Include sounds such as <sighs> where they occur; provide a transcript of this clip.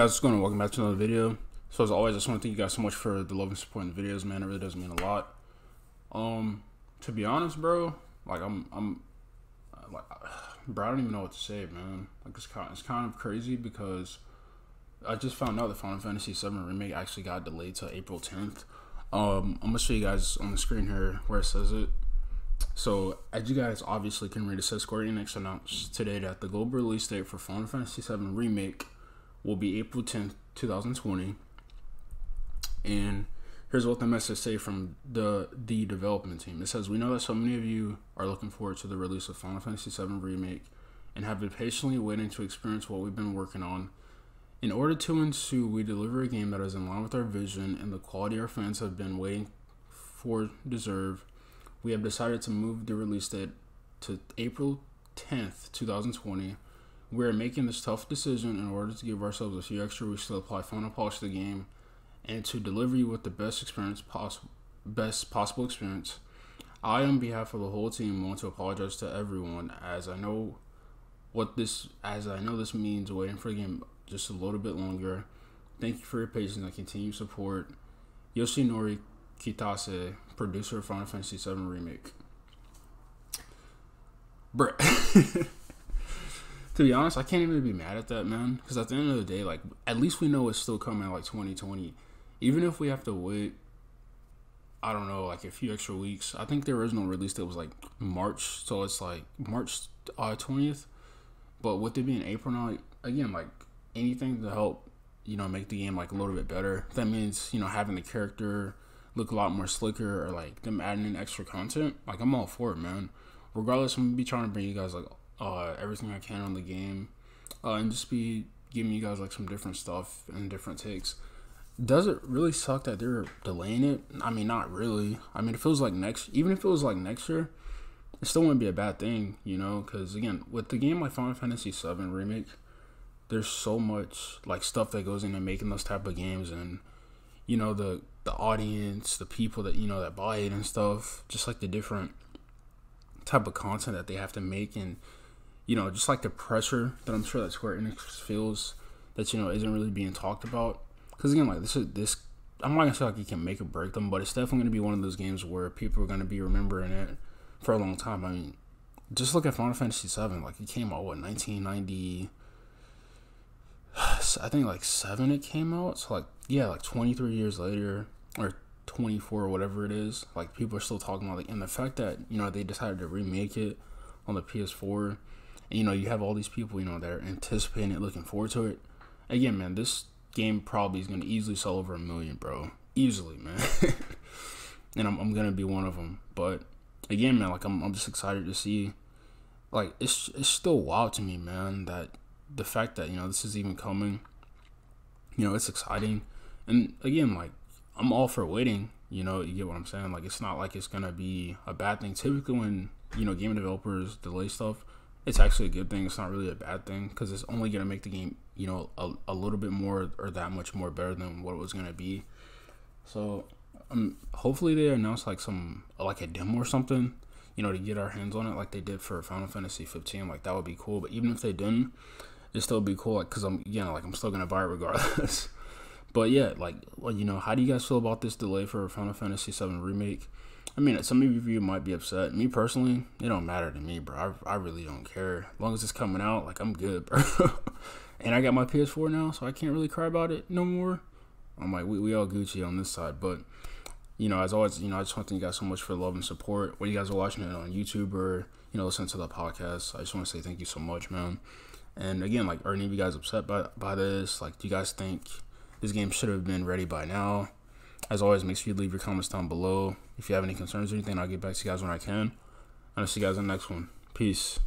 guys, what's going on? Welcome back to another video. So as always, I just want to thank you guys so much for the love and support in the videos, man. It really does mean a lot. Um, to be honest, bro, like I'm, I'm, like, <sighs> bro, I don't even know what to say, man. Like it's kind, it's kind of crazy because I just found out the Final Fantasy VII remake actually got delayed to April 10th. Um, I'm gonna show you guys on the screen here where it says it. So, as you guys obviously can read, it says Square Enix announced today that the global release date for Final Fantasy VII Remake will be April 10th, 2020. And here's what the message say from the the development team. It says, "We know that so many of you are looking forward to the release of Final Fantasy VII Remake and have been patiently waiting to experience what we've been working on. In order to ensue, we deliver a game that is in line with our vision and the quality our fans have been waiting for deserve. We have decided to move the release date to April 10th, 2020." We are making this tough decision in order to give ourselves a few extra weeks to apply final polish to the game and to deliver you with the best experience possible, best possible experience. I, on behalf of the whole team, want to apologize to everyone as I know what this as I know this means waiting for the game just a little bit longer. Thank you for your patience and continued support. Yoshinori Kitase, producer of Final Fantasy VII Remake. Bruh. <laughs> to be honest, I can't even be mad at that, man. Because at the end of the day, like, at least we know it's still coming like 2020. Even if we have to wait, I don't know, like a few extra weeks. I think the original release date was like March, so it's like March uh, 20th. But with it being April now, again, like anything to help, you know, make the game like a little bit better. That means, you know, having the character look a lot more slicker or like them adding in extra content. Like, I'm all for it, man. Regardless, I'm gonna be trying to bring you guys like uh, everything I can on the game, uh, and just be giving you guys like some different stuff and different takes. Does it really suck that they're delaying it? I mean, not really. I mean, it feels like next, even if it was like next year, it still wouldn't be a bad thing, you know? Because again, with the game like Final Fantasy VII remake, there's so much like stuff that goes into making those type of games, and you know the the audience, the people that you know that buy it and stuff, just like the different type of content that they have to make and you know, just like the pressure that I'm sure that Square Enix feels that you know isn't really being talked about. Because again, like this is this, I'm not gonna say like you can make or break them, but it's definitely gonna be one of those games where people are gonna be remembering it for a long time. I mean, just look at Final Fantasy VII. Like it came out what 1990. <sighs> I think like seven it came out. So like yeah, like 23 years later or 24 or whatever it is. Like people are still talking about it, and the fact that you know they decided to remake it on the PS4 and, you know, you have all these people, you know, that are anticipating it, looking forward to it. Again, man, this game probably is going to easily sell over a million, bro. Easily, man. <laughs> and I'm, I'm going to be one of them. But again, man, like, I'm, I'm just excited to see. Like, it's, it's still wild to me, man, that the fact that, you know, this is even coming, you know, it's exciting. And again, like, I'm all for waiting. You know, you get what I'm saying? Like, it's not like it's going to be a bad thing. Typically, when, you know, game developers delay stuff, it's actually a good thing. It's not really a bad thing because it's only gonna make the game, you know, a, a little bit more or that much more better than what it was gonna be. So, um, hopefully they announce like some like a demo or something, you know, to get our hands on it, like they did for Final Fantasy 15. Like that would be cool. But even if they didn't, it still be cool. Like, cause I'm, you know, like I'm still gonna buy it regardless. <laughs> but yeah, like, well, you know, how do you guys feel about this delay for Final Fantasy 7 remake? I mean, some of you might be upset. Me personally, it don't matter to me, bro. I, I really don't care. As long as it's coming out, like I'm good, bro. <laughs> and I got my PS4 now, so I can't really cry about it no more. I'm like, we, we all Gucci on this side, but you know, as always, you know, I just want to thank you guys so much for the love and support. When you guys are watching it on YouTube or you know, listening to the podcast, I just want to say thank you so much, man. And again, like, are any of you guys upset by by this? Like, do you guys think this game should have been ready by now? As always, make sure you leave your comments down below. If you have any concerns or anything, I'll get back to you guys when I can. And I'll see you guys in the next one. Peace.